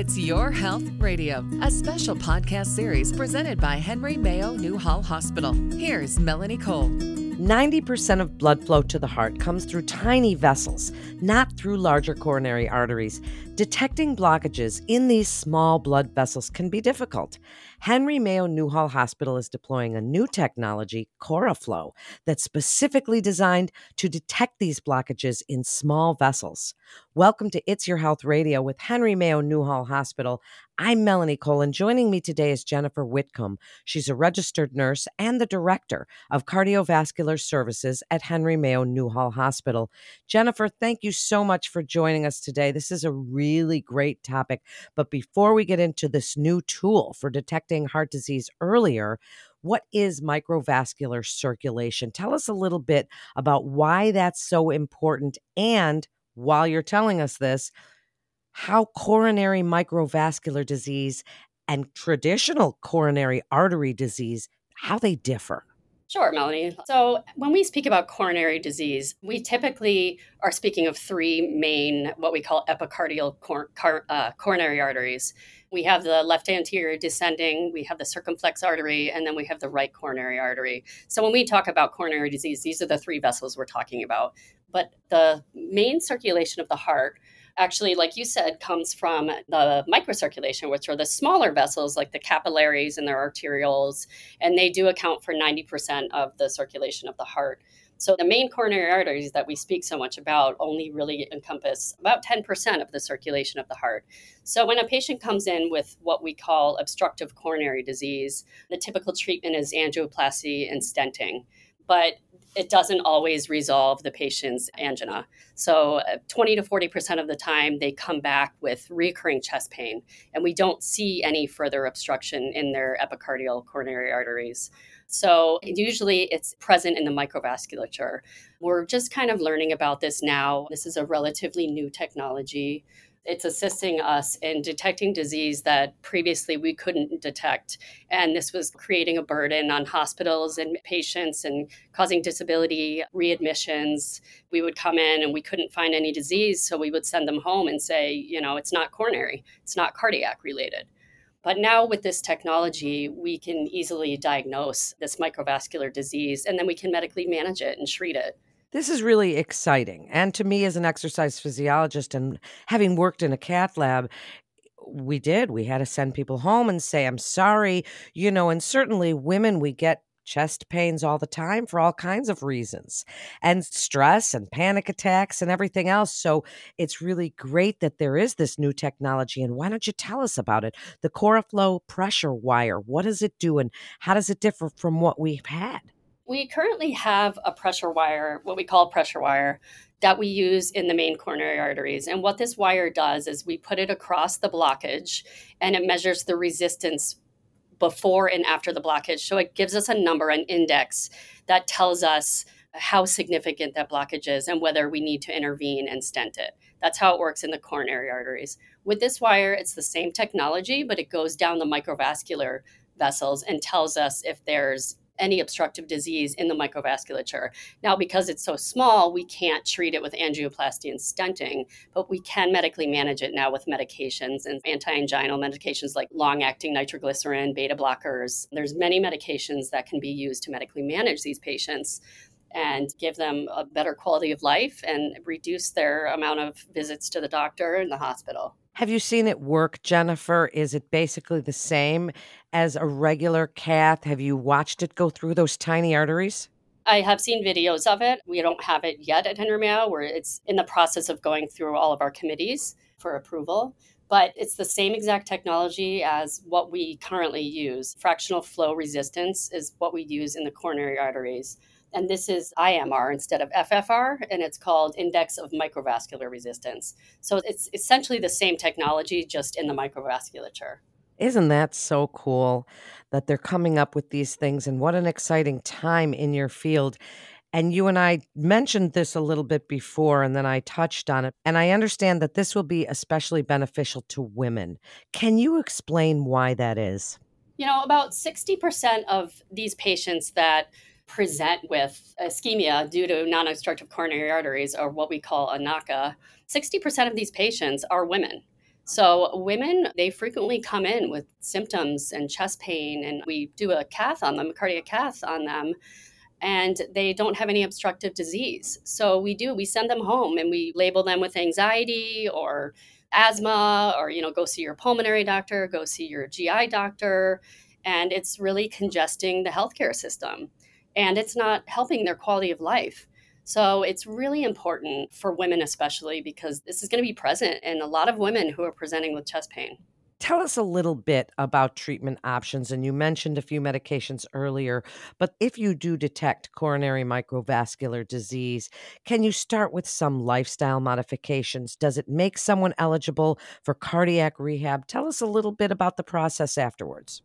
It's Your Health Radio, a special podcast series presented by Henry Mayo Newhall Hospital. Here's Melanie Cole. 90% of blood flow to the heart comes through tiny vessels, not through larger coronary arteries. Detecting blockages in these small blood vessels can be difficult. Henry Mayo Newhall Hospital is deploying a new technology, Coroflow, that's specifically designed to detect these blockages in small vessels. Welcome to It's Your Health Radio with Henry Mayo Newhall Hospital. I'm Melanie Cole, and joining me today is Jennifer Whitcomb. She's a registered nurse and the director of cardiovascular services at Henry Mayo Newhall Hospital. Jennifer, thank you so much for joining us today. This is a really great topic. But before we get into this new tool for detecting heart disease earlier, what is microvascular circulation? Tell us a little bit about why that's so important. And while you're telling us this, how coronary microvascular disease and traditional coronary artery disease how they differ Sure, Melanie. So, when we speak about coronary disease, we typically are speaking of three main, what we call epicardial cor- car- uh, coronary arteries. We have the left anterior descending, we have the circumflex artery, and then we have the right coronary artery. So, when we talk about coronary disease, these are the three vessels we're talking about. But the main circulation of the heart actually, like you said, comes from the microcirculation, which are the smaller vessels like the capillaries and their arterioles, and they do account for 90% of the circulation of the heart. So the main coronary arteries that we speak so much about only really encompass about 10% of the circulation of the heart. So when a patient comes in with what we call obstructive coronary disease, the typical treatment is angioplasty and stenting. But it doesn't always resolve the patient's angina. So, uh, 20 to 40% of the time, they come back with recurring chest pain, and we don't see any further obstruction in their epicardial coronary arteries. So, usually it's present in the microvasculature. We're just kind of learning about this now. This is a relatively new technology. It's assisting us in detecting disease that previously we couldn't detect. And this was creating a burden on hospitals and patients and causing disability readmissions. We would come in and we couldn't find any disease. So we would send them home and say, you know, it's not coronary, it's not cardiac related. But now with this technology, we can easily diagnose this microvascular disease and then we can medically manage it and treat it. This is really exciting. And to me, as an exercise physiologist and having worked in a cath lab, we did. We had to send people home and say, I'm sorry. You know, and certainly women, we get chest pains all the time for all kinds of reasons and stress and panic attacks and everything else. So it's really great that there is this new technology. And why don't you tell us about it? The Coroflow pressure wire, what does it do and how does it differ from what we've had? We currently have a pressure wire, what we call pressure wire, that we use in the main coronary arteries. And what this wire does is we put it across the blockage and it measures the resistance before and after the blockage. So it gives us a number, an index that tells us how significant that blockage is and whether we need to intervene and stent it. That's how it works in the coronary arteries. With this wire, it's the same technology, but it goes down the microvascular vessels and tells us if there's any obstructive disease in the microvasculature. Now, because it's so small, we can't treat it with angioplasty and stenting, but we can medically manage it now with medications and anti-anginal medications like long-acting nitroglycerin, beta blockers. There's many medications that can be used to medically manage these patients and give them a better quality of life and reduce their amount of visits to the doctor and the hospital. Have you seen it work, Jennifer? Is it basically the same as a regular cath? Have you watched it go through those tiny arteries? I have seen videos of it. We don't have it yet at Henry Mayo, where it's in the process of going through all of our committees for approval. But it's the same exact technology as what we currently use. Fractional flow resistance is what we use in the coronary arteries and this is IMR instead of FFR, and it's called Index of Microvascular Resistance. So it's essentially the same technology, just in the microvasculature. Isn't that so cool that they're coming up with these things? And what an exciting time in your field. And you and I mentioned this a little bit before, and then I touched on it. And I understand that this will be especially beneficial to women. Can you explain why that is? You know, about 60% of these patients that present with ischemia due to non obstructive coronary arteries, or what we call a NACA, 60% of these patients are women. So, women, they frequently come in with symptoms and chest pain, and we do a cath on them, a cardiac cath on them, and they don't have any obstructive disease. So, we do, we send them home and we label them with anxiety or asthma, or, you know, go see your pulmonary doctor, go see your GI doctor. And it's really congesting the healthcare system and it's not helping their quality of life. So it's really important for women, especially because this is going to be present in a lot of women who are presenting with chest pain. Tell us a little bit about treatment options. And you mentioned a few medications earlier, but if you do detect coronary microvascular disease, can you start with some lifestyle modifications? Does it make someone eligible for cardiac rehab? Tell us a little bit about the process afterwards.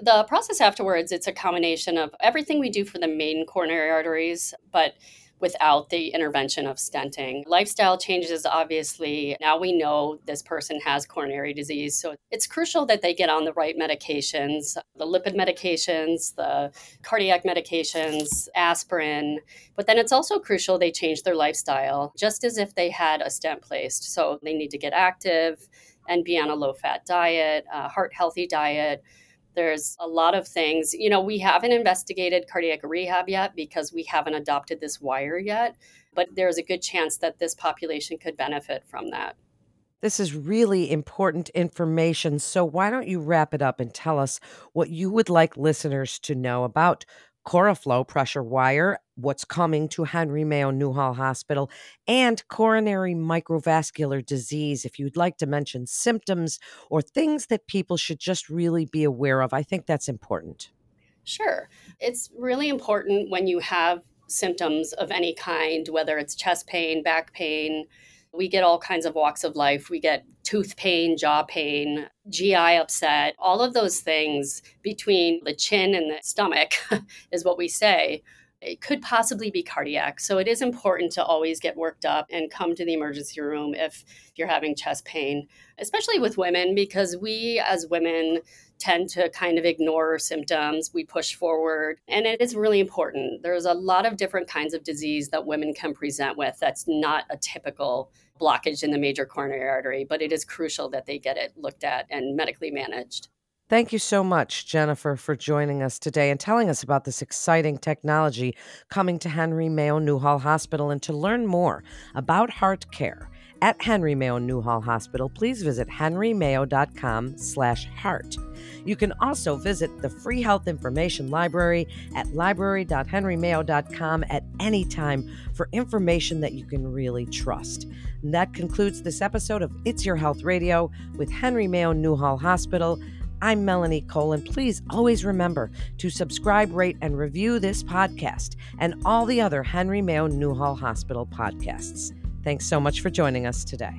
The process afterwards, it's a combination of everything we do for the main coronary arteries, but without the intervention of stenting. Lifestyle changes, obviously. Now we know this person has coronary disease. So it's crucial that they get on the right medications the lipid medications, the cardiac medications, aspirin. But then it's also crucial they change their lifestyle, just as if they had a stent placed. So they need to get active and be on a low fat diet, a heart healthy diet there's a lot of things. You know, we haven't investigated cardiac rehab yet because we haven't adopted this wire yet, but there's a good chance that this population could benefit from that. This is really important information. So, why don't you wrap it up and tell us what you would like listeners to know about Coroflow pressure wire, what's coming to Henry Mayo Newhall Hospital, and coronary microvascular disease. If you'd like to mention symptoms or things that people should just really be aware of, I think that's important. Sure. It's really important when you have symptoms of any kind, whether it's chest pain, back pain, we get all kinds of walks of life. We get tooth pain, jaw pain, GI upset, all of those things between the chin and the stomach is what we say. It could possibly be cardiac. So it is important to always get worked up and come to the emergency room if you're having chest pain, especially with women, because we as women tend to kind of ignore symptoms. We push forward, and it is really important. There's a lot of different kinds of disease that women can present with that's not a typical blockage in the major coronary artery, but it is crucial that they get it looked at and medically managed. Thank you so much, Jennifer, for joining us today and telling us about this exciting technology coming to Henry Mayo Newhall Hospital. And to learn more about heart care at Henry Mayo Newhall Hospital, please visit henrymayo.com slash heart. You can also visit the free health information library at library.henrymayo.com at any time for information that you can really trust. And that concludes this episode of It's Your Health Radio with Henry Mayo Newhall Hospital. I'm Melanie Cole, and please always remember to subscribe, rate, and review this podcast and all the other Henry Mayo Newhall Hospital podcasts. Thanks so much for joining us today.